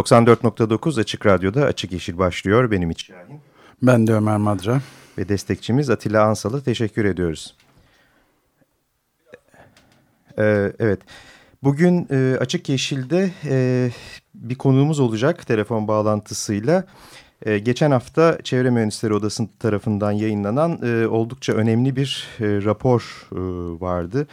94.9 Açık Radyo'da Açık Yeşil başlıyor. Benim için. Ben de Ömer Madra. Ve destekçimiz Atilla Ansal'a teşekkür ediyoruz. Ee, evet. Bugün e, Açık Yeşil'de e, bir konuğumuz olacak telefon bağlantısıyla. E, geçen hafta Çevre Mühendisleri Odası tarafından yayınlanan e, oldukça önemli bir e, rapor e, vardı.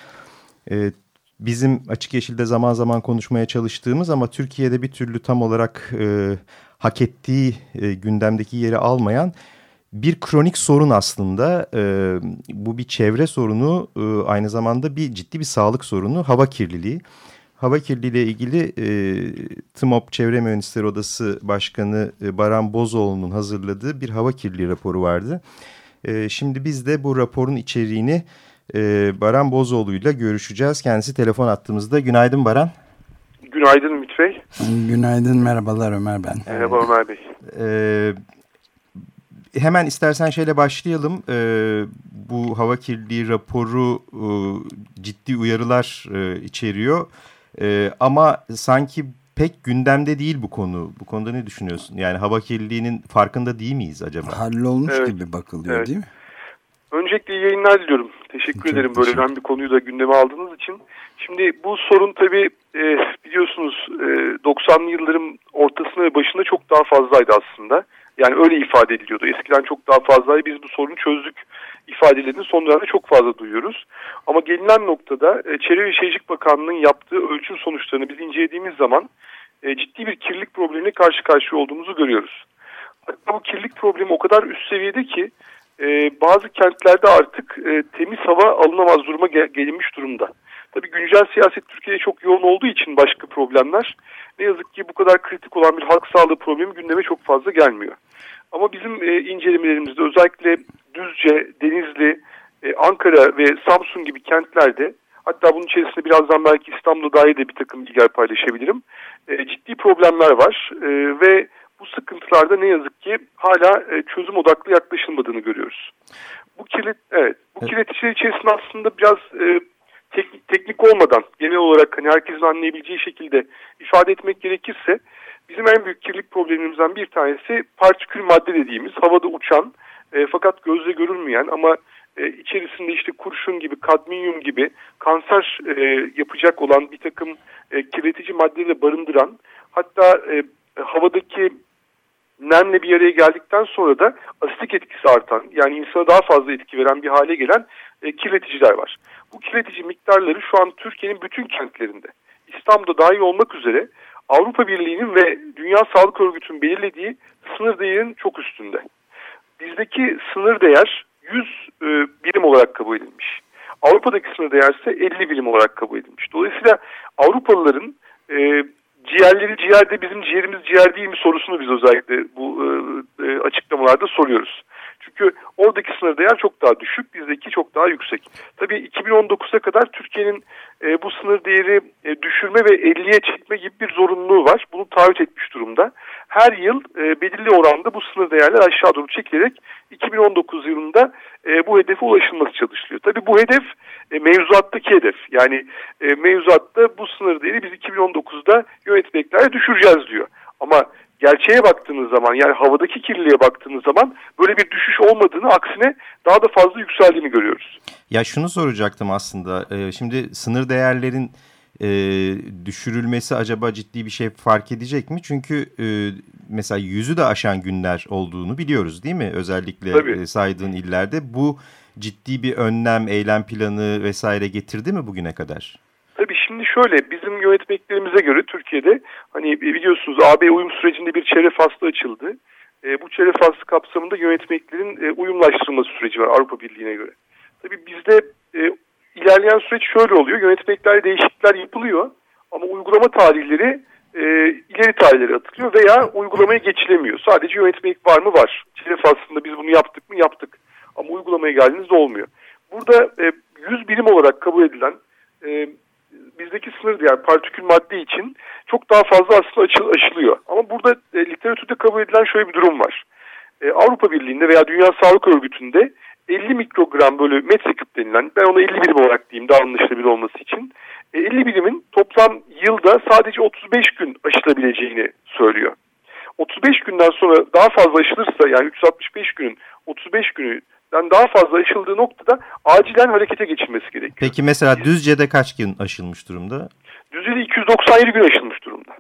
E, bizim Açık Yeşil'de zaman zaman konuşmaya çalıştığımız ama Türkiye'de bir türlü tam olarak e, hak ettiği e, gündemdeki yeri almayan bir kronik sorun aslında. E, bu bir çevre sorunu e, aynı zamanda bir ciddi bir sağlık sorunu hava kirliliği. Hava kirliliği ile ilgili e, TMOP Çevre Mühendisleri Odası Başkanı e, Baran Bozoğlu'nun hazırladığı bir hava kirliliği raporu vardı. E, şimdi biz de bu raporun içeriğini e, Baran Bozoğlu ile görüşeceğiz. Kendisi telefon attığımızda. Günaydın Baran. Günaydın Ümit Bey. Günaydın, merhabalar Ömer ben. Merhaba Ömer Bey. Ee, hemen istersen şeyle başlayalım. Ee, bu hava kirliliği raporu e, ciddi uyarılar e, içeriyor. E, ama sanki pek gündemde değil bu konu. Bu konuda ne düşünüyorsun? Yani hava kirliliğinin farkında değil miyiz acaba? Hallolmuş evet. gibi bakılıyor evet. değil mi? Öncelikle iyi yayınlar diliyorum. Teşekkür Çok ederim böyle önemli bir konuyu da gündeme aldığınız için. Şimdi bu sorun tabii e, biliyorsunuz e, 90'lı yılların ortasında ve başında çok daha fazlaydı aslında. Yani öyle ifade ediliyordu. Eskiden çok daha fazlaydı. Biz bu sorunu çözdük ifadelerini son dönemde çok fazla duyuyoruz. Ama gelinen noktada e, Çevre ve Şehircilik Bakanlığı'nın yaptığı ölçüm sonuçlarını biz incelediğimiz zaman e, ciddi bir kirlilik problemine karşı karşıya olduğumuzu görüyoruz. Hatta bu kirlilik problemi o kadar üst seviyede ki e, bazı kentlerde artık e, temiz hava alınamaz duruma gel gelinmiş durumda. Tabii güncel siyaset Türkiye'de çok yoğun olduğu için başka problemler ne yazık ki bu kadar kritik olan bir halk sağlığı problemi gündeme çok fazla gelmiyor. Ama bizim e, incelemelerimizde özellikle Düzce, Denizli, e, Ankara ve Samsun gibi kentlerde hatta bunun içerisinde birazdan belki İstanbul'da dair de bir takım bilgiler paylaşabilirim. E, ciddi problemler var e, ve sıkıntılarda ne yazık ki hala e, çözüm odaklı yaklaşılmadığını görüyoruz. Bu kilit, evet, bu kirleticiler içerisinde aslında biraz e, teknik, teknik olmadan genel olarak hani herkesin anlayabileceği şekilde ifade etmek gerekirse bizim en büyük kirlilik problemimizden bir tanesi partikül madde dediğimiz havada uçan e, fakat gözle görülmeyen ama e, içerisinde işte kurşun gibi, kadmiyum gibi kanser e, yapacak olan bir takım e, kirletici maddeleri barındıran hatta e, havadaki nemle bir araya geldikten sonra da asitik etkisi artan yani insana daha fazla etki veren bir hale gelen e, kirleticiler var. Bu kirletici miktarları şu an Türkiye'nin bütün kentlerinde İstanbul'da dahil olmak üzere Avrupa Birliği'nin ve Dünya Sağlık Örgütü'nün belirlediği sınır değerinin çok üstünde. Bizdeki sınır değer 100 e, birim olarak kabul edilmiş. Avrupa'daki sınır değer ise 50 birim olarak kabul edilmiş. Dolayısıyla Avrupalıların e, ciğerleri ciğerde bizim ciğerimiz ciğer değil mi sorusunu biz özellikle bu e, e, açıklamalarda soruyoruz. Çünkü oradaki sınır değer çok daha düşük, bizdeki çok daha yüksek. Tabii 2019'a kadar Türkiye'nin e, bu sınır değeri e, düşürme ve 50'ye çekme gibi bir zorunluluğu var. Bunu taahhüt etmiş durumda. Her yıl e, belirli oranda bu sınır değerler aşağı doğru çekilerek 2019 yılında e, bu hedefe ulaşılması çalışılıyor. Tabii bu hedef e, mevzuattaki hedef. Yani e, mevzuatta bu sınır değeri biz 2019'da yönetmeliklere düşüreceğiz diyor. Ama gerçeğe baktığınız zaman yani havadaki kirliliğe baktığınız zaman böyle bir düşüş olmadığını aksine daha da fazla yükseldiğini görüyoruz. Ya şunu soracaktım aslında. Ee, şimdi sınır değerlerin e, düşürülmesi acaba ciddi bir şey fark edecek mi? Çünkü e, mesela yüzü de aşan günler olduğunu biliyoruz değil mi? Özellikle e, saydığın illerde bu ciddi bir önlem, eylem planı vesaire getirdi mi bugüne kadar? Tabii şimdi şöyle bizim yönetmeklerimize göre Türkiye'de hani biliyorsunuz AB uyum sürecinde bir çevre faslı açıldı. E, bu çevre faslı kapsamında yönetmeklerin e, uyumlaştırılması süreci var Avrupa Birliği'ne göre. Tabii bizde e, ilerleyen süreç şöyle oluyor. Yönetmeklerde değişiklikler yapılıyor ama uygulama tarihleri e, ileri tarihlere atılıyor veya uygulamaya geçilemiyor. Sadece yönetmelik var mı? Var. Çevre faslında biz bunu yaptık mı? Yaptık. Ama uygulamaya geldiğinizde olmuyor. Burada e, 100 birim olarak kabul edilen e, bizdeki sınır yani partikül madde için çok daha fazla aslında açıl, aşılıyor. Ama burada e, literatürde kabul edilen şöyle bir durum var. E, Avrupa Birliği'nde veya Dünya Sağlık Örgütü'nde 50 mikrogram bölü metreküp denilen ben ona 50 birim olarak diyeyim daha anlaşılabilir olması için 50 e, birimin toplam yılda sadece 35 gün aşılabileceğini söylüyor. 35 günden sonra daha fazla aşılırsa yani 365 günün 35 gününden daha fazla aşıldığı noktada acilen harekete geçilmesi gerekiyor. Peki mesela Düzce'de kaç gün aşılmış durumda? Düzce'de 297 gün aşılmış durumda.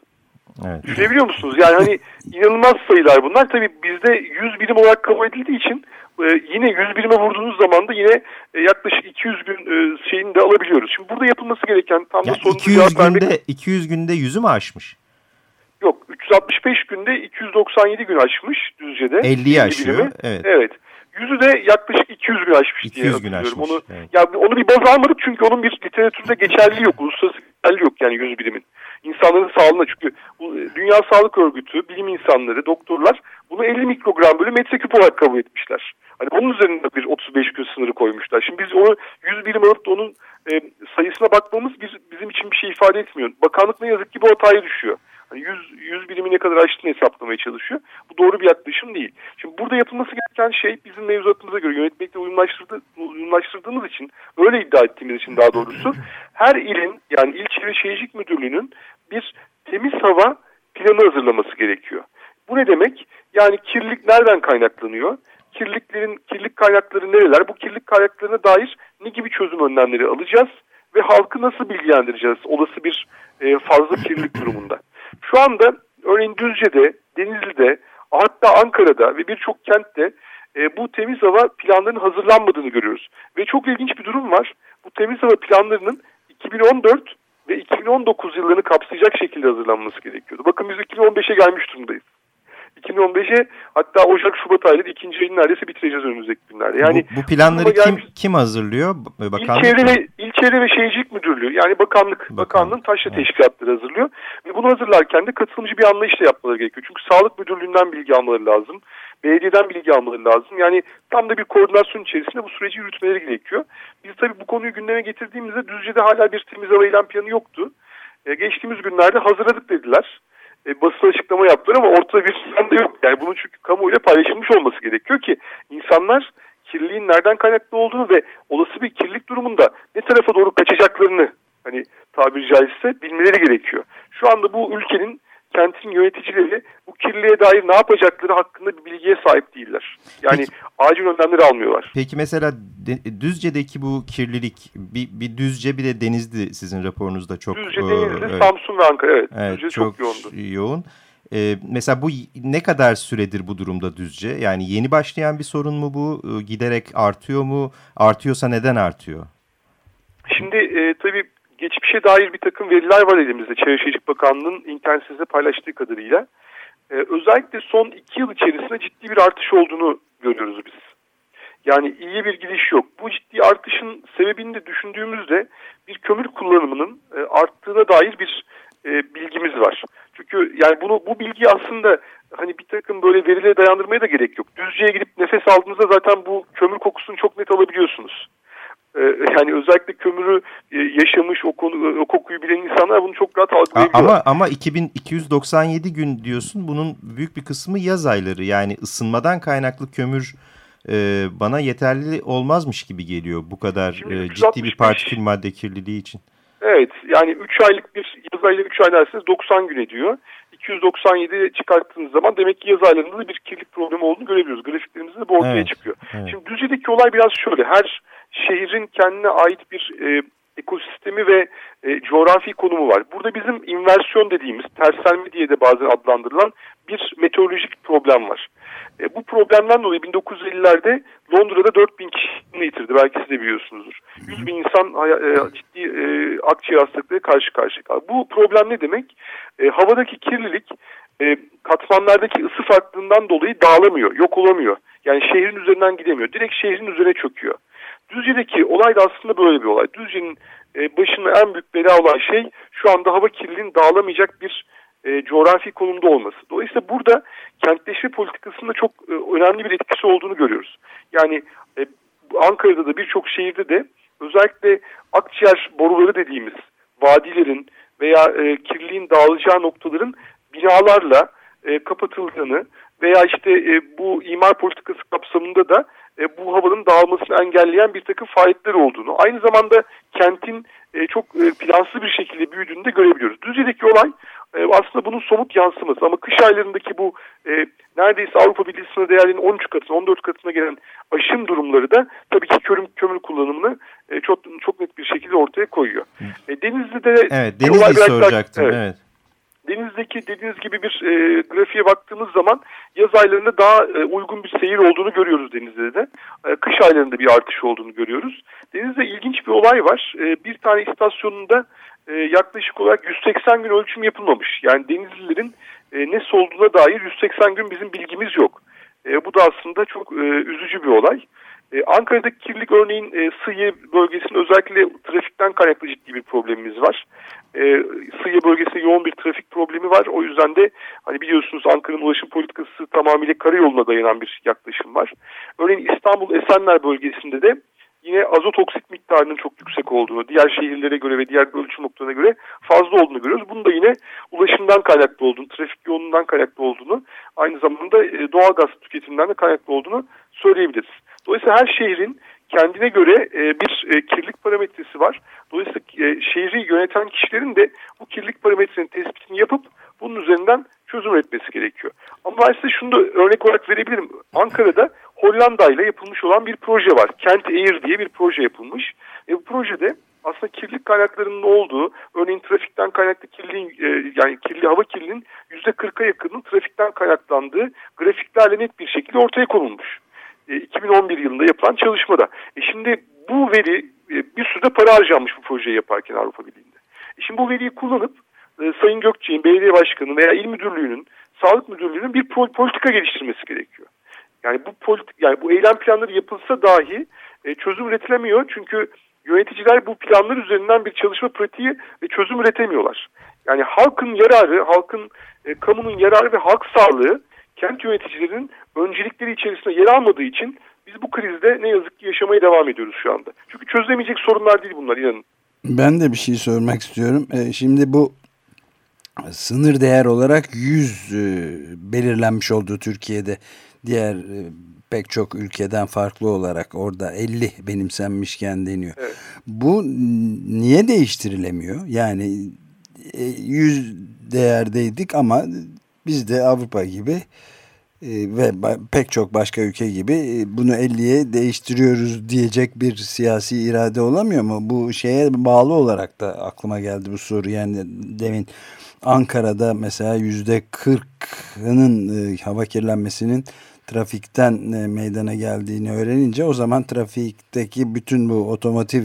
Evet. Düşünebiliyor musunuz? Yani hani inanılmaz sayılar bunlar. Tabii bizde 100 birim olarak kabul edildiği için e, yine 100 birime vurduğunuz zaman da yine e, yaklaşık 200 gün e, şeyini de alabiliyoruz. Şimdi burada yapılması gereken tam da yani sorunun 200 günde, vermek... 200 günde yüzü mü aşmış? Yok 365 günde 297 gün aşmış Düzce'de. 50'yi aşıyor. Evet. Evet. Yüzü de yaklaşık 200 gün aşmış 200 diye gün aşmış. Onu, evet. yani onu bir baz almadık çünkü onun bir literatürde geçerliliği yok. Uluslararası geçerliliği yok yani yüz birimin. İnsanların sağlığına çünkü Dünya Sağlık Örgütü, bilim insanları, doktorlar bunu 50 mikrogram bölü metreküp olarak kabul etmişler. Hani onun üzerinde bir 35 gün sınırı koymuşlar. Şimdi biz onu 100 birim alıp da onun e, sayısına bakmamız biz, bizim için bir şey ifade etmiyor. Bakanlık ne yazık ki bu hataya düşüyor. Hani 100, 100 birimi ne kadar aştığını hesaplamaya çalışıyor. Bu doğru bir yaklaşım değil. Şimdi burada yapılması gereken şey bizim mevzuatımıza göre yönetmekle uyumlaştırdı, uyumlaştırdığımız için, öyle iddia ettiğimiz için daha doğrusu her ilin yani İl Çevre Şehircilik Müdürlüğü'nün bir temiz hava planı hazırlaması gerekiyor. Bu ne demek? Yani kirlilik nereden kaynaklanıyor? Kirliliklerin kirlilik kaynakları nereler? Bu kirlilik kaynaklarına dair ne gibi çözüm önlemleri alacağız ve halkı nasıl bilgilendireceğiz olası bir e, fazla kirlilik durumunda? Şu anda örneğin Düzce'de, Denizli'de, hatta Ankara'da ve birçok kentte e, bu temiz hava planlarının hazırlanmadığını görüyoruz. Ve çok ilginç bir durum var. Bu temiz hava planlarının 2014 ve 2019 yıllarını kapsayacak şekilde hazırlanması gerekiyordu. Bakın biz 2015'e gelmiş durumdayız. 2015'e hatta Ocak Şubat ayları ikinci ayını neredeyse bitireceğiz önümüzdeki günlerde. Yani bu, bu planları kim kim hazırlıyor? Bakanlık İl Çevre ve İl Çevre ve Şehircilik Müdürlüğü yani bakanlık Bakan. bakanlığın taşra evet. teşkilatları hazırlıyor ve bunu hazırlarken de katılımcı bir anlayışla yapmaları gerekiyor. Çünkü Sağlık Müdürlüğü'nden bilgi almaları lazım. Belediyeden bilgi almaları lazım. Yani tam da bir koordinasyon içerisinde bu süreci yürütmeleri gerekiyor. Biz tabii bu konuyu gündeme getirdiğimizde Düzce'de hala bir temiz hava eylem planı yoktu. Ee, geçtiğimiz günlerde hazırladık dediler e, basın açıklama yaptılar ama ortada bir plan yok. Yani bunun çünkü kamuoyuyla paylaşılmış olması gerekiyor ki insanlar kirliliğin nereden kaynaklı olduğunu ve olası bir kirlilik durumunda ne tarafa doğru kaçacaklarını hani tabiri caizse bilmeleri gerekiyor. Şu anda bu ülkenin kentin yöneticileri kirliliğe dair ne yapacakları hakkında bir bilgiye sahip değiller. Yani peki, acil önlemleri almıyorlar. Peki mesela Düzce'deki bu kirlilik bir, bir Düzce bir de Denizli sizin raporunuzda çok... Düzce, Denizli, evet. Samsun ve Ankara evet. evet Düzce çok, çok yoğundu. yoğun. Ee, mesela bu ne kadar süredir bu durumda Düzce? Yani yeni başlayan bir sorun mu bu? Ee, giderek artıyor mu? Artıyorsa neden artıyor? Şimdi e, tabii geçmişe dair bir takım veriler var elimizde. Çevre Şehircilik Bakanlığı'nın internet sitesinde paylaştığı kadarıyla. Ee, özellikle son iki yıl içerisinde ciddi bir artış olduğunu görüyoruz biz. Yani iyi bir gidiş yok. Bu ciddi artışın sebebini de düşündüğümüzde bir kömür kullanımının e, arttığına dair bir e, bilgimiz var. Çünkü yani bunu bu bilgi aslında hani bir takım böyle verilere dayandırmaya da gerek yok. Düzce'ye gidip nefes aldığınızda zaten bu kömür kokusunu çok net alabiliyorsunuz. Ee, yani özellikle kömürü e, yaşamış o konu o kokuyu bilen insanlar bunu çok rahat algılayabiliyorlar. Ama ama 2297 gün diyorsun. Bunun büyük bir kısmı yaz ayları. Yani ısınmadan kaynaklı kömür e, bana yeterli olmazmış gibi geliyor bu kadar e, ciddi bir partikül madde kirliliği için. Evet yani 3 aylık bir yaz ayıyla 3 ay derseniz 90 gün ediyor. 297 çıkarttığınız zaman demek ki yaz aylarında da bir kirlilik problemi olduğunu görebiliyoruz. Grafiklerimizde de bu ortaya evet, çıkıyor. Evet. Şimdi Düzce'deki olay biraz şöyle. Her şehrin kendine ait bir e, ekosistemi ve e, coğrafi konumu var. Burada bizim inversiyon dediğimiz, terselme diye de bazen adlandırılan bir meteorolojik problem var. E, bu problemden dolayı 1950'lerde Londra'da 4000 kişi yitirdi. Belki siz de biliyorsunuzdur. 100 bin insan e, ciddi e, akciğer hastalıkları karşı karşıya kaldı. Bu problem ne demek? E, havadaki kirlilik e, katmanlardaki ısı farklılığından dolayı dağılamıyor, yok olamıyor. Yani şehrin üzerinden gidemiyor. Direkt şehrin üzerine çöküyor. Düzce'deki olay da aslında böyle bir olay. Düzce'nin e, başına en büyük bela olan şey şu anda hava kirliliğinin dağılamayacak bir e, coğrafi konumda olması. Dolayısıyla burada kentleşme politikasında çok e, önemli bir etkisi olduğunu görüyoruz. Yani e, Ankara'da da birçok şehirde de özellikle akciğer boruları dediğimiz vadilerin veya e, kirliliğin dağılacağı noktaların binalarla e, kapatıldığını veya işte e, bu imar politikası kapsamında da e, bu havanın dağılmasını engelleyen bir takım faaliyetler olduğunu, aynı zamanda kentin e, çok e, plansız bir şekilde büyüdüğünü de görebiliyoruz. Düzce'deki olay e, aslında bunun somut yansıması ama kış aylarındaki bu e, neredeyse Avrupa Birliği sınır değerlerinin 13 katına 14 katına gelen aşım durumları da tabii ki kömür, kömür kullanımını e, çok çok net bir şekilde ortaya koyuyor. E, Denizli'de evet, Denizli'yi soracaktım. Evet. evet. Denizdeki dediğiniz gibi bir e, grafiğe baktığımız zaman yaz aylarında daha e, uygun bir seyir olduğunu görüyoruz denizde de. E, kış aylarında bir artış olduğunu görüyoruz. Denizde ilginç bir olay var. E, bir tane istasyonunda e, yaklaşık olarak 180 gün ölçüm yapılmamış. Yani denizlilerin e, ne solduğuna dair 180 gün bizim bilgimiz yok. E, bu da aslında çok e, üzücü bir olay. Ee, Ankara'daki kirlilik örneğin e, Sığıye bölgesinde özellikle trafikten kaynaklı ciddi bir problemimiz var. E, Sığıye bölgesinde yoğun bir trafik problemi var. O yüzden de hani biliyorsunuz Ankara'nın ulaşım politikası tamamıyla karayoluna dayanan bir yaklaşım var. Örneğin İstanbul Esenler bölgesinde de yine azot oksit miktarının çok yüksek olduğunu, diğer şehirlere göre ve diğer ölçüm noktalarına göre fazla olduğunu görüyoruz. Bunun da yine ulaşımdan kaynaklı olduğunu, trafik yoğunluğundan kaynaklı olduğunu, aynı zamanda e, doğal gaz tüketiminden de kaynaklı olduğunu söyleyebiliriz. Dolayısıyla her şehrin kendine göre e, bir e, kirlilik parametresi var. Dolayısıyla e, şehri yöneten kişilerin de bu kirlilik parametresinin tespitini yapıp bunun üzerinden çözüm üretmesi gerekiyor. Ama ben size şunu da örnek olarak verebilirim. Ankara'da Hollanda ile yapılmış olan bir proje var. Kent Air diye bir proje yapılmış. E, bu projede aslında kirlilik kaynaklarının olduğu, örneğin trafikten kaynaklı kirliliğin, e, yani kirli hava kirliliğinin %40'a yakının trafikten kaynaklandığı grafiklerle net bir şekilde ortaya konulmuş. 2011 e, yılında yapılan çalışmada. E şimdi bu veri e, bir sürü para harcanmış bu projeyi yaparken Avrupa Birliği'nde. E şimdi bu veriyi kullanıp Sayın Gökçe'nin, belediye başkanı veya il müdürlüğünün, sağlık müdürlüğünün bir politika geliştirmesi gerekiyor. Yani bu politik, yani bu eylem planları yapılsa dahi çözüm üretilemiyor çünkü yöneticiler bu planlar üzerinden bir çalışma pratiği ve çözüm üretemiyorlar. Yani halkın yararı, halkın, e, kamunun yararı ve halk sağlığı kent yöneticilerinin öncelikleri içerisinde yer almadığı için biz bu krizde ne yazık ki yaşamaya devam ediyoruz şu anda. Çünkü çözülemeyecek sorunlar değil bunlar inanın. Ben de bir şey sormak istiyorum. Ee, şimdi bu sınır değer olarak 100 e, belirlenmiş oldu Türkiye'de. Diğer e, pek çok ülkeden farklı olarak orada 50 benimsenmişken deniyor. Evet. Bu niye değiştirilemiyor? Yani 100 e, değerdeydik ama biz de Avrupa gibi e, ve pek çok başka ülke gibi e, bunu 50'ye değiştiriyoruz diyecek bir siyasi irade olamıyor mu? Bu şeye bağlı olarak da aklıma geldi bu soru. Yani demin Ankara'da mesela yüzde 40'ının e, hava kirlenmesinin trafikten meydana geldiğini öğrenince o zaman trafikteki bütün bu otomotiv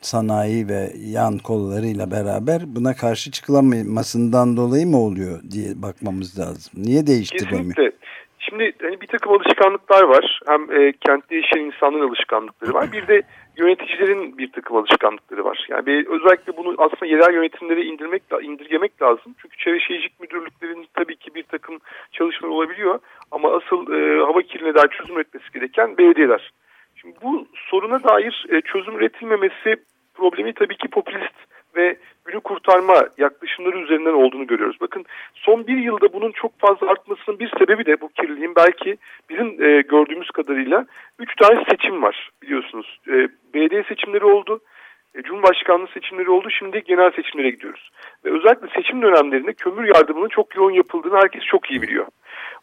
sanayi ve yan kollarıyla beraber buna karşı çıkılamasından dolayı mı oluyor diye bakmamız lazım. Niye değiştiremiyor? Kesinlikle. Şimdi hani bir takım alışkanlıklar var. Hem e, kentte yaşayan insanların alışkanlıkları var. Bir de yöneticilerin bir takım alışkanlıkları var. Yani bir, özellikle bunu aslında yerel yönetimlere indirmek, indirgemek lazım. Çünkü çevre şehircilik müdürlüklerinin tabii ki bir takım çalışmalar olabiliyor. Ama asıl e, hava kirliliğine dair çözüm üretmesi gereken belediyeler. Şimdi bu soruna dair e, çözüm üretilmemesi problemi tabii ki popülist ve günü kurtarma yaklaşımları üzerinden olduğunu görüyoruz. Bakın son bir yılda bunun çok fazla artmasının bir sebebi de bu kirliliğin belki bizim e, gördüğümüz kadarıyla üç tane seçim var biliyorsunuz. E, belediye seçimleri oldu, e, Cumhurbaşkanlığı seçimleri oldu, şimdi genel seçimlere gidiyoruz. Ve özellikle seçim dönemlerinde kömür yardımının çok yoğun yapıldığını herkes çok iyi biliyor.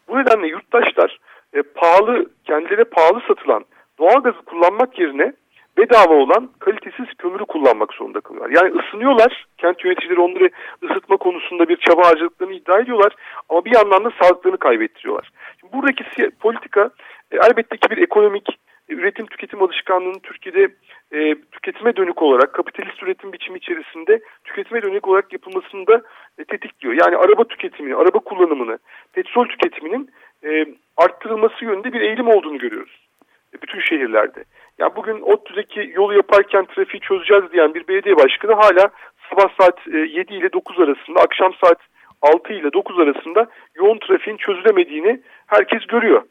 Bu nedenle yurttaşlar e, pahalı, kendilerine pahalı satılan doğalgazı kullanmak yerine bedava olan kalitesiz kömürü kullanmak zorunda kalıyorlar. Yani ısınıyorlar. Kent yöneticileri onları ısıtma konusunda bir çaba harcadıklarını iddia ediyorlar. Ama bir yandan da sağlıklarını kaybettiriyorlar. Şimdi buradaki politika e, elbette ki bir ekonomik e, üretim tüketim alışkanlığının Türkiye'de e, tüketime dönük olarak kapitalist üretim biçimi içerisinde tüketime dönük olarak yapılmasını da e, tetikliyor. Yani araba tüketimini, araba kullanımını, petrol tüketiminin e, arttırılması yönünde bir eğilim olduğunu görüyoruz. E, bütün şehirlerde. Yani bugün ODTÜ'deki yolu yaparken trafiği çözeceğiz diyen bir belediye başkanı hala sabah saat 7 e, ile 9 arasında, akşam saat 6 ile 9 arasında yoğun trafiğin çözülemediğini herkes görüyor.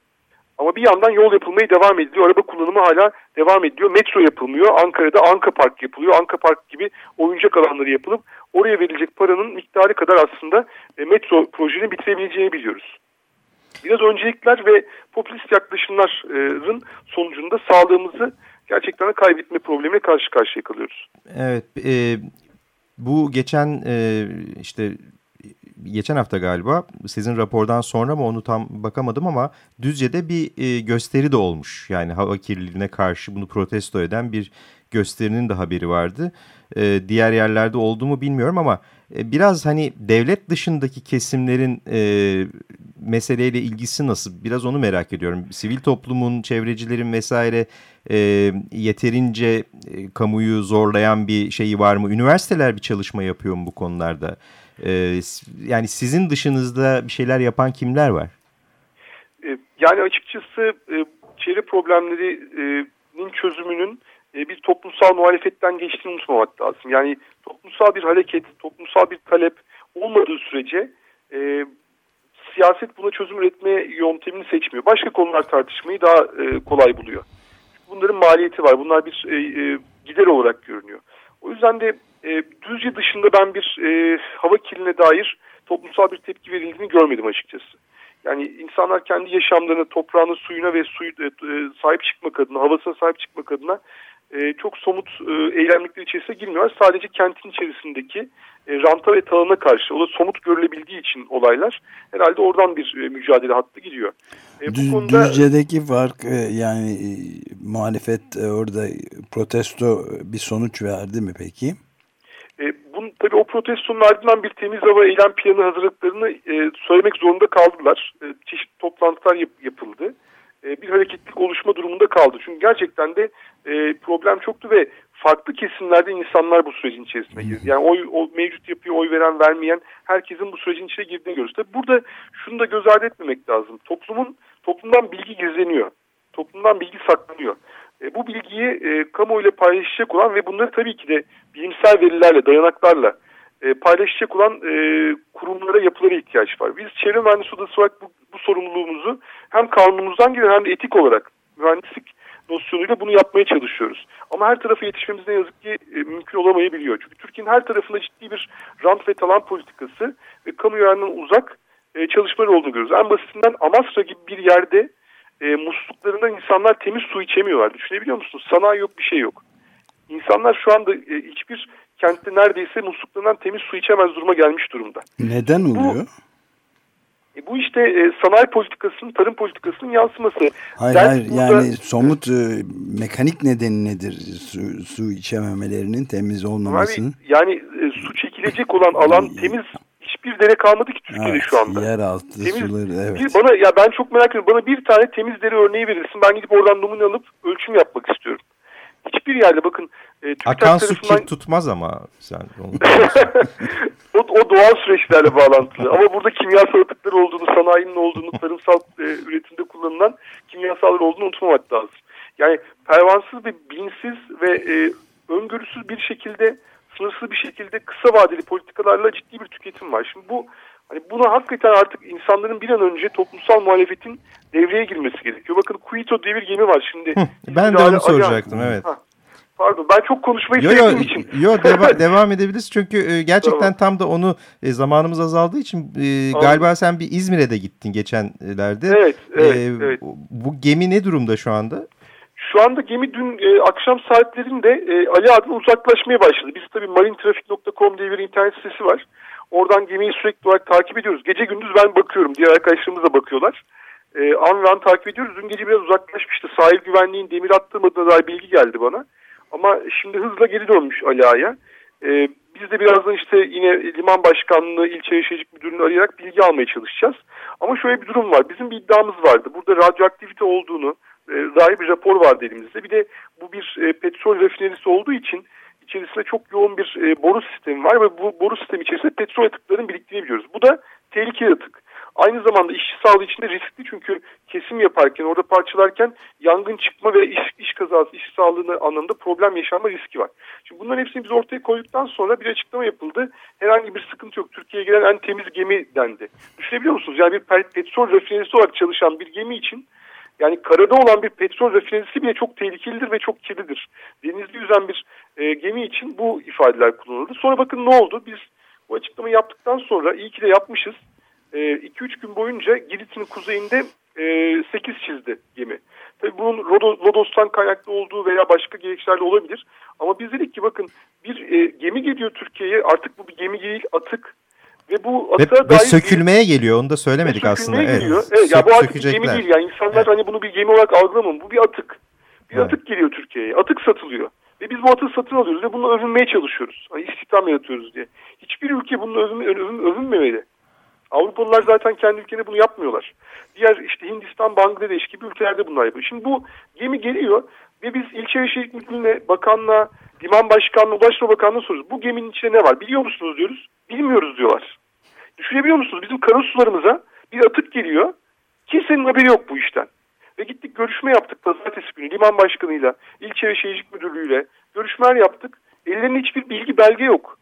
Ama bir yandan yol yapılmaya devam ediliyor. Araba kullanımı hala devam ediyor. Metro yapılmıyor. Ankara'da Anka Park yapılıyor. Anka Park gibi oyuncak alanları yapılıp oraya verilecek paranın miktarı kadar aslında e, metro projesini bitirebileceğini biliyoruz. Biraz öncelikler ve popülist yaklaşımların sonucunda sağlığımızı gerçekten de kaybetme problemine karşı karşıya kalıyoruz. Evet, e, bu geçen e, işte geçen hafta galiba sizin rapordan sonra mı onu tam bakamadım ama Düzce'de bir e, gösteri de olmuş. Yani hava kirliliğine karşı bunu protesto eden bir gösterinin de haberi vardı. E, diğer yerlerde oldu mu bilmiyorum ama biraz hani devlet dışındaki kesimlerin e, meseleyle ilgisi nasıl? Biraz onu merak ediyorum. Sivil toplumun, çevrecilerin vesaire e, yeterince e, kamuyu zorlayan bir şeyi var mı? Üniversiteler bir çalışma yapıyor mu bu konularda? E, yani sizin dışınızda bir şeyler yapan kimler var? E, yani açıkçası e, çevre problemlerinin çözümünün e, bir toplumsal muhalefetten geçtiğini unutmamak lazım. Yani toplumsal bir hareket, toplumsal bir talep olmadığı sürece e, siyaset buna çözüm üretme yöntemini seçmiyor. Başka konular tartışmayı daha e, kolay buluyor. Bunların maliyeti var. Bunlar bir e, e, gider olarak görünüyor. O yüzden de e, Düzce dışında ben bir e, hava kirliliğine dair toplumsal bir tepki verildiğini görmedim açıkçası. Yani insanlar kendi yaşamlarına, toprağına, suyuna ve suyu e, e sahip çıkmak adına, havasına sahip çıkmak adına e, çok somut e, eylemlikler içerisine girmiyorlar. Sadece kentin içerisindeki e, ranta ve talana karşı, o da somut görülebildiği için olaylar herhalde oradan bir e, mücadele hattı gidiyor. E, Düz, bu konuda, Düzce'deki fark e, yani e, muhalefet e, orada protesto bir sonuç verdi mi peki? E, bunun, tabii o protestonun ardından bir temiz hava eylem planı hazırlıklarını e, söylemek zorunda kaldılar. E, çeşitli toplantılar yap, yapıldı. E, bir hareketlik oluşma durumunda kaldı. Çünkü gerçekten de e, problem çoktu ve farklı kesimlerde insanlar bu sürecin içerisine girdi. Yani oy, o mevcut yapıya oy veren vermeyen herkesin bu sürecin içine girdiğini görüyoruz. Tabii burada şunu da göz ardı etmemek lazım. Toplumun toplumdan bilgi gizleniyor. Toplumdan bilgi saklanıyor. E, bu bilgiyi e, kamuoyuyla paylaşacak olan ve bunları tabii ki de bilimsel verilerle, dayanaklarla e, paylaşacak olan e, kurumlara, yapılara ihtiyaç var. Biz çevre mühendisi odası olarak bu, bu sorumluluğumuzu hem kanunumuzdan gelen hem de etik olarak mühendislik nosyonuyla bunu yapmaya çalışıyoruz. Ama her tarafa yetişmemiz ne yazık ki e, mümkün olamayabiliyor. Çünkü Türkiye'nin her tarafında ciddi bir rant ve talan politikası ve kamu yararından uzak e, çalışmalar olduğunu görüyoruz. En basitinden Amasra gibi bir yerde e, musluklarından insanlar temiz su içemiyorlar. Düşünebiliyor musunuz? Sanayi yok bir şey yok. İnsanlar şu anda e, hiçbir kentte neredeyse musluklarından temiz su içemez duruma gelmiş durumda. Neden oluyor? Bu, e, bu işte e, sanayi politikasının, tarım politikasının yansıması. Hayır hayır burada, yani somut e, mekanik nedeni nedir su, su içememelerinin temiz olmamasının? Yani e, su çekilecek olan alan temiz hiçbir dere kalmadı ki Türkiye'de evet, şu anda. Yeraltı temiz, suları evet. Bir, bana, ya ben çok merak ediyorum. Bana bir tane temiz dere örneği verirsin. Ben gidip oradan numune alıp ölçüm yapmak istiyorum. Hiçbir yerde bakın e, Akan su tarafından... tutmaz ama sen onu o, o doğal süreçlerle bağlantılı. Ama burada kimyasal atıklar olduğunu, sanayinin olduğunu, tarımsal e, üretimde kullanılan kimyasallar olduğunu unutmamak lazım. Yani pervansız ve bilinçsiz ve e, öngörüsüz bir şekilde, sınırsız bir şekilde kısa vadeli politikalarla ciddi bir tüketim var. Şimdi bu Hani buna hakikaten artık insanların bir an önce toplumsal muhalefetin devreye girmesi gerekiyor. Bakın Kuito diye bir gemi var şimdi. ben de onu soracaktım evet. Ha, Pardon ben çok konuşmayı yo, sevdiğim yo, için. Yok deva devam edebiliriz çünkü e, gerçekten tamam. tam da onu e, zamanımız azaldığı için e, galiba sen bir İzmir'e de gittin geçenlerde. Evet, evet, e, evet. Bu gemi ne durumda şu anda? Şu anda gemi dün e, akşam saatlerinde e, Ali adına uzaklaşmaya başladı. Biz tabii marintrafik.com diye bir internet sitesi var. Oradan gemiyi sürekli olarak takip ediyoruz. Gece gündüz ben bakıyorum. Diğer arkadaşlarımız da bakıyorlar. E, an takip ediyoruz. Dün gece biraz uzaklaşmıştı. Sahil güvenliğin demir attırmadığına dair bilgi geldi bana. Ama şimdi hızla geri dönmüş Ali Ağa'ya. Ee, biz de birazdan işte yine liman başkanlığı, ilçe yaşayacak müdürünü arayarak bilgi almaya çalışacağız. Ama şöyle bir durum var. Bizim bir iddiamız vardı. Burada radyoaktivite olduğunu e, dair bir rapor vardı elimizde. Bir de bu bir e, petrol rafinerisi olduğu için içerisinde çok yoğun bir e, boru sistemi var ve bu boru sistemi içerisinde petrol atıklarının biriktiğini biliyoruz. Bu da tehlikeli atık. Aynı zamanda işçi sağlığı için de riskli çünkü kesim yaparken, orada parçalarken yangın çıkma ve iş, iş kazası, iş sağlığına anlamda problem yaşanma riski var. Şimdi bunların hepsini biz ortaya koyduktan sonra bir açıklama yapıldı. Herhangi bir sıkıntı yok. Türkiye'ye gelen en temiz gemi dendi. Düşünebiliyor musunuz? Yani bir petrol rafinerisi olarak çalışan bir gemi için yani karada olan bir petrol rafinerisi bile çok tehlikelidir ve çok kirlidir. Denizde yüzen bir e, gemi için bu ifadeler kullanıldı. Sonra bakın ne oldu? Biz bu açıklamayı yaptıktan sonra iyi ki de yapmışız. 2-3 e, gün boyunca Girit'in kuzeyinde e, 8 çizdi gemi. Tabii bunun Rodos'tan kaynaklı olduğu veya başka gerekçelerle olabilir. Ama biz dedik ki bakın bir e, gemi geliyor Türkiye'ye artık bu bir gemi değil atık ve bu atığa ve, dair... Ve sökülmeye geliyor onu da söylemedik aslında. Geliyor. Evet, evet ya bu artık gemi değil yani insanlar evet. hani bunu bir gemi olarak algılamam bu bir atık. Bir evet. atık geliyor Türkiye'ye atık satılıyor. Ve biz bu atığı satın alıyoruz ve bununla övünmeye çalışıyoruz. Hani istihdam yaratıyoruz diye. Hiçbir ülke bununla övün, övün, övünmemeli. Avrupalılar zaten kendi ülkelerinde bunu yapmıyorlar. Diğer işte Hindistan, Bangladeş gibi ülkelerde bunlar yapıyor. Şimdi bu gemi geliyor ve biz ilçe ve şehir müdürlüğüne, bakanla, liman başkanlığı, ulaştırma bakanlığı soruyoruz. Bu geminin içinde ne var biliyor musunuz diyoruz. Bilmiyoruz diyorlar. Düşünebiliyor musunuz? Bizim karasularımıza bir atık geliyor. Kimsenin haberi yok bu işten. Ve gittik görüşme yaptık pazartesi günü liman başkanıyla, ilçe ve şehircilik müdürlüğüyle görüşmeler yaptık. Ellerinde hiçbir bilgi belge yok.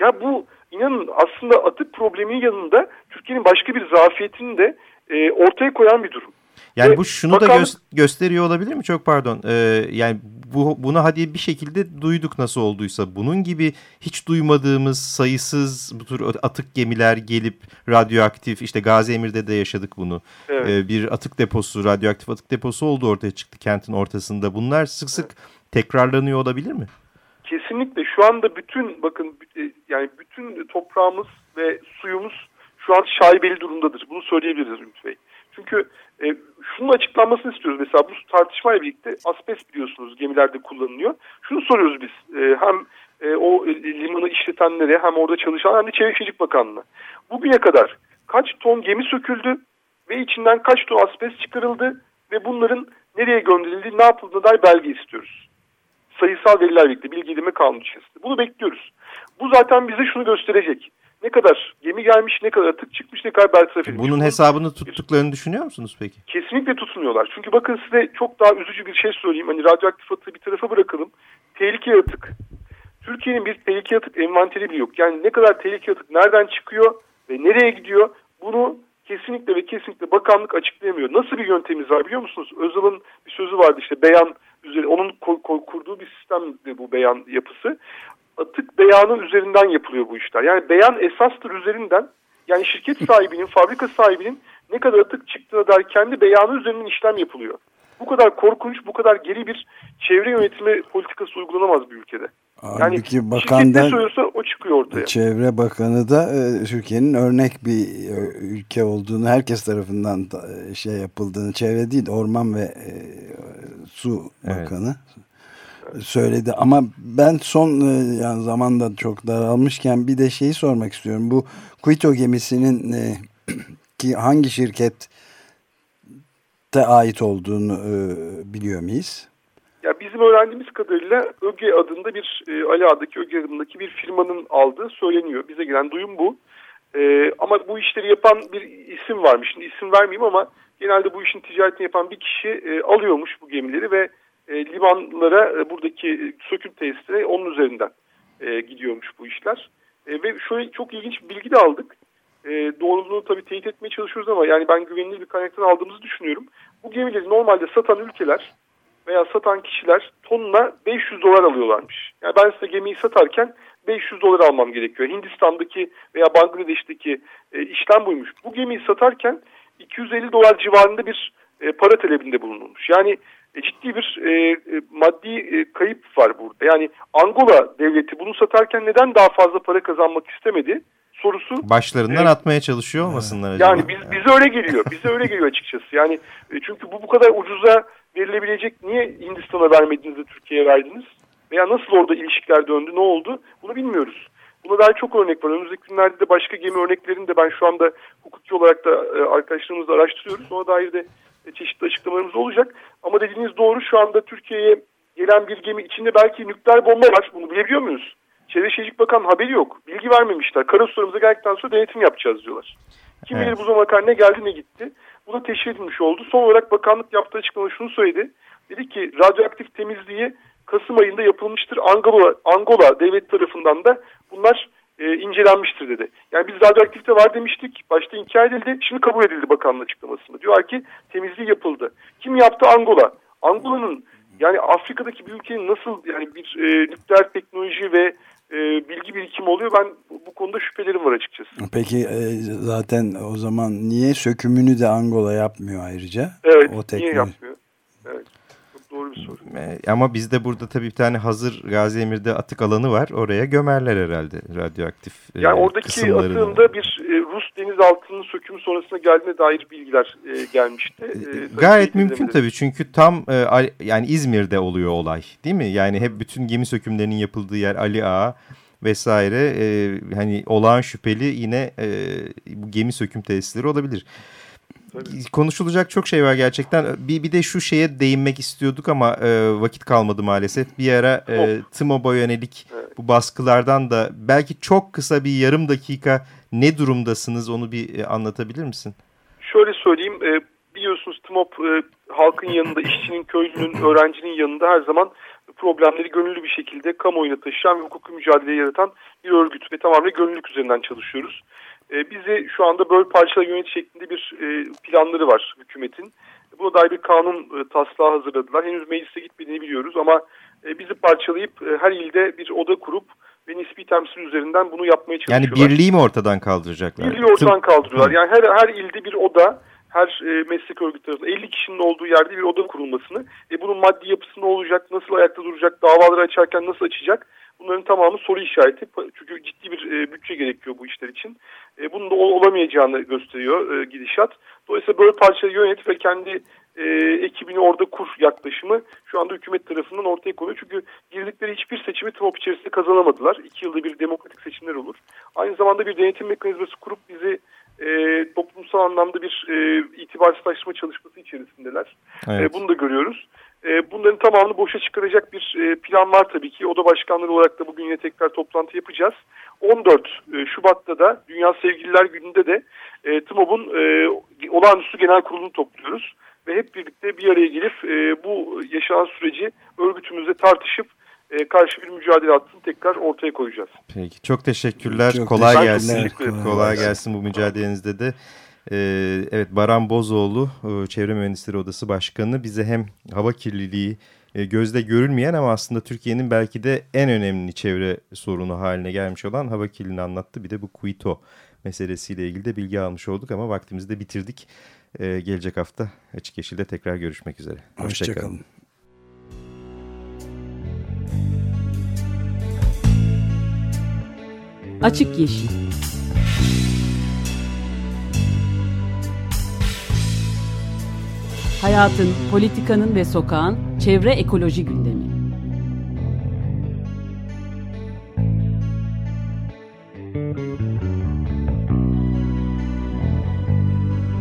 Ya bu inanın aslında atık probleminin yanında Türkiye'nin başka bir zafiyetini de e, ortaya koyan bir durum. Yani bu şunu bakan... da gö gösteriyor olabilir mi? Çok pardon. Ee, yani bu bunu hadi bir şekilde duyduk nasıl olduysa. Bunun gibi hiç duymadığımız sayısız bu tür atık gemiler gelip radyoaktif işte Gazi Emir'de de yaşadık bunu. Evet. Ee, bir atık deposu, radyoaktif atık deposu oldu ortaya çıktı kentin ortasında. Bunlar sık sık evet. tekrarlanıyor olabilir mi? Kesinlikle şu anda bütün bakın e, yani bütün toprağımız ve suyumuz şu an şaibeli durumdadır. Bunu söyleyebiliriz Ümit Bey. Çünkü e, şunun açıklanmasını istiyoruz. Mesela bu tartışmayla birlikte asbest biliyorsunuz gemilerde kullanılıyor. Şunu soruyoruz biz. E, hem e, o limanı işletenlere hem orada çalışan hem de Çevre Şehircilik Bakanlığı. Bugüne kadar kaç ton gemi söküldü ve içinden kaç ton asbest çıkarıldı ve bunların nereye gönderildi, ne yapıldığına dair belge istiyoruz. Sayısal veriler birlikte bilgi edinme kanunu içerisinde. Bunu bekliyoruz. Bu zaten bize şunu gösterecek ne kadar gemi gelmiş, ne kadar atık çıkmış, ne kadar bertaraf edilmiş. Bunun hesabını tuttuklarını düşünüyor musunuz peki? Kesinlikle tutmuyorlar. Çünkü bakın size çok daha üzücü bir şey söyleyeyim. Hani radyoaktif atığı bir tarafa bırakalım. Tehlike atık. Türkiye'nin bir tehlike atık envanteri bile yok. Yani ne kadar tehlike atık nereden çıkıyor ve nereye gidiyor bunu kesinlikle ve kesinlikle bakanlık açıklayamıyor. Nasıl bir yöntemimiz var biliyor musunuz? Özal'ın bir sözü vardı işte beyan üzeri onun kurduğu bir sistem bu beyan yapısı atık beyanı üzerinden yapılıyor bu işler. Yani beyan esastır üzerinden yani şirket sahibinin, fabrika sahibinin ne kadar atık çıktığına dair kendi beyanı üzerinden işlem yapılıyor. Bu kadar korkunç, bu kadar geri bir çevre yönetimi politikası uygulanamaz bir ülkede. Halbuki yani bakan da, söylüyorsa o çıkıyor ortaya. Çevre Bakanı da e, Türkiye'nin örnek bir e, ülke olduğunu herkes tarafından da, e, şey yapıldığını, çevre değil orman ve e, su bakanı evet söyledi ama ben son e, yani zamanda çok daralmışken bir de şeyi sormak istiyorum. Bu Kuito gemisinin e, ki hangi şirket de ait olduğunu e, biliyor muyuz? Ya bizim öğrendiğimiz kadarıyla ÖGE adında bir e, Ali Ağa'daki ÖGE adındaki bir firmanın aldığı söyleniyor. Bize gelen duyum bu. E, ama bu işleri yapan bir isim varmış. Şimdi isim vermeyeyim ama genelde bu işin ticaretini yapan bir kişi e, alıyormuş bu gemileri ve e, limanlara e, buradaki söküm tesisine onun üzerinden e, gidiyormuş bu işler. Ve şöyle çok ilginç bir bilgi de aldık. Doğruluğunu tabii teyit etmeye çalışıyoruz ama yani ben güvenilir bir kaynaktan aldığımızı düşünüyorum. Bu gemileri normalde satan ülkeler veya satan kişiler tonuna 500 dolar alıyorlarmış. Yani ben size gemiyi satarken 500 dolar almam gerekiyor. Hindistan'daki veya Bangladeş'teki işlem buymuş. Bu gemiyi satarken 250 dolar civarında bir para talebinde bulunulmuş. Yani ciddi bir e, e, maddi e, kayıp var burada. Yani Angola devleti bunu satarken neden daha fazla para kazanmak istemedi sorusu. Başlarından e, atmaya çalışıyor olmasınlar acaba? Yani biz, bize öyle geliyor. Bize öyle geliyor açıkçası. Yani e, çünkü bu bu kadar ucuza verilebilecek niye Hindistan'a vermediniz de Türkiye'ye verdiniz? Veya nasıl orada ilişkiler döndü, ne oldu? Bunu bilmiyoruz. Buna dair çok örnek var. Önümüzdeki günlerde de başka gemi örneklerini de ben şu anda hukuki olarak da e, arkadaşlarımızla araştırıyoruz. Ona dair de çeşitli açıklamalarımız olacak. Ama dediğiniz doğru şu anda Türkiye'ye gelen bir gemi içinde belki nükleer bomba var. Bunu bilebiliyor muyuz? Çevre Şehircilik Bakan haberi yok. Bilgi vermemişler. Karasularımıza geldikten sonra denetim yapacağız diyorlar. Kim evet. bilir bu zamana kadar ne geldi ne gitti. Bu da teşhir edilmiş oldu. Son olarak bakanlık yaptığı açıklamada şunu söyledi. Dedi ki radyoaktif temizliği Kasım ayında yapılmıştır. Angola, Angola devlet tarafından da bunlar e, incelenmiştir dedi. Yani biz radyoaktifte var demiştik. Başta inkar edildi. Şimdi kabul edildi bakanlığın açıklamasında. Diyor ki temizliği yapıldı. Kim yaptı? Angola. Angola'nın yani Afrika'daki bir ülkenin nasıl yani bir e, nükleer teknoloji ve e, bilgi birikimi oluyor ben bu konuda şüphelerim var açıkçası. Peki e, zaten o zaman niye sökümünü de Angola yapmıyor ayrıca? Evet o niye yapmıyor? Evet doğru bir soru. E, ama bizde burada tabii bir tane hazır Gazi Emir'de atık alanı var. Oraya gömerler herhalde radyoaktif e, Yani oradaki atığında bir e, Rus denizaltının sökümü sonrasında geldiğine dair bilgiler gelmişti. Gayet mümkün tabii çünkü tam yani İzmir'de oluyor olay değil mi? Yani hep bütün gemi sökümlerinin yapıldığı yer Ali Ağa vesaire hani olağan şüpheli yine bu gemi söküm tesisleri olabilir. Tabii. Konuşulacak çok şey var gerçekten. Bir, bir de şu şeye değinmek istiyorduk ama e, vakit kalmadı maalesef. Bir ara e, TMOB'a yönelik evet. bu baskılardan da belki çok kısa bir yarım dakika ne durumdasınız onu bir e, anlatabilir misin? Şöyle söyleyeyim. E, biliyorsunuz TMOB e, halkın yanında, işçinin, köylünün, öğrencinin yanında her zaman problemleri gönüllü bir şekilde kamuoyuna taşıyan ve hukuki mücadele yaratan bir örgüt ve tamamen gönüllülük üzerinden çalışıyoruz. E, bizi şu anda böyle parçalar yönet şeklinde bir e, planları var hükümetin. Buna dair bir kanun e, taslağı hazırladılar. Henüz meclise gitmediğini biliyoruz ama e, bizi parçalayıp e, her ilde bir oda kurup ve nispi temsil üzerinden bunu yapmaya çalışıyorlar. Yani birliği mi ortadan kaldıracaklar? Birliği ortadan kaldırıyorlar. Yani her, her ilde bir oda, her e, meslek örgütü tarafından 50 kişinin olduğu yerde bir oda kurulmasını, e, bunun maddi yapısı ne olacak, nasıl ayakta duracak, davaları açarken nasıl açacak Bunların tamamı soru işareti. Çünkü ciddi bir e, bütçe gerekiyor bu işler için. E, bunun da ol, olamayacağını gösteriyor e, gidişat. Dolayısıyla böyle parçayı yönet ve kendi e, ekibini orada kur yaklaşımı şu anda hükümet tarafından ortaya koyuyor. Çünkü girdikleri hiçbir seçimi TMOP içerisinde kazanamadılar. İki yılda bir demokratik seçimler olur. Aynı zamanda bir denetim mekanizması kurup bizi e, toplumsal anlamda bir e, itibarsızlaştırma çalışması içerisindeler. Evet. E, bunu da görüyoruz. E, bunların tamamını boşa çıkaracak bir e, plan var tabii ki. Oda başkanları olarak da bugün yine tekrar toplantı yapacağız. 14 e, Şubat'ta da Dünya Sevgililer Günü'nde de e, TMOB'un e, olağanüstü genel kurulunu topluyoruz. Ve hep birlikte bir araya gelip e, bu yaşanan süreci örgütümüzde tartışıp e, karşı bir mücadele hattını tekrar ortaya koyacağız. Peki çok teşekkürler. Çok kolay teşekkürler. gelsin. Kolay gelsin bu mücadelenizde de. Ee, evet Baran Bozoğlu e, Çevre Mühendisleri Odası Başkanı bize hem hava kirliliği e, gözde görülmeyen ama aslında Türkiye'nin belki de en önemli çevre sorunu haline gelmiş olan hava kirliliğini anlattı. Bir de bu Kuito meselesiyle ilgili de bilgi almış olduk ama vaktimizi de bitirdik. Ee, gelecek hafta Açık Yeşil'de tekrar görüşmek üzere. Hoşçakalın. Hoşça Açık Yeşil Hayatın, politikanın ve sokağın çevre ekoloji gündemi.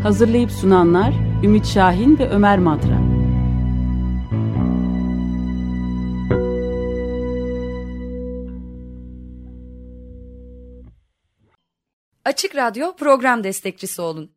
Hazırlayıp sunanlar Ümit Şahin ve Ömer Madra. Açık Radyo program destekçisi olun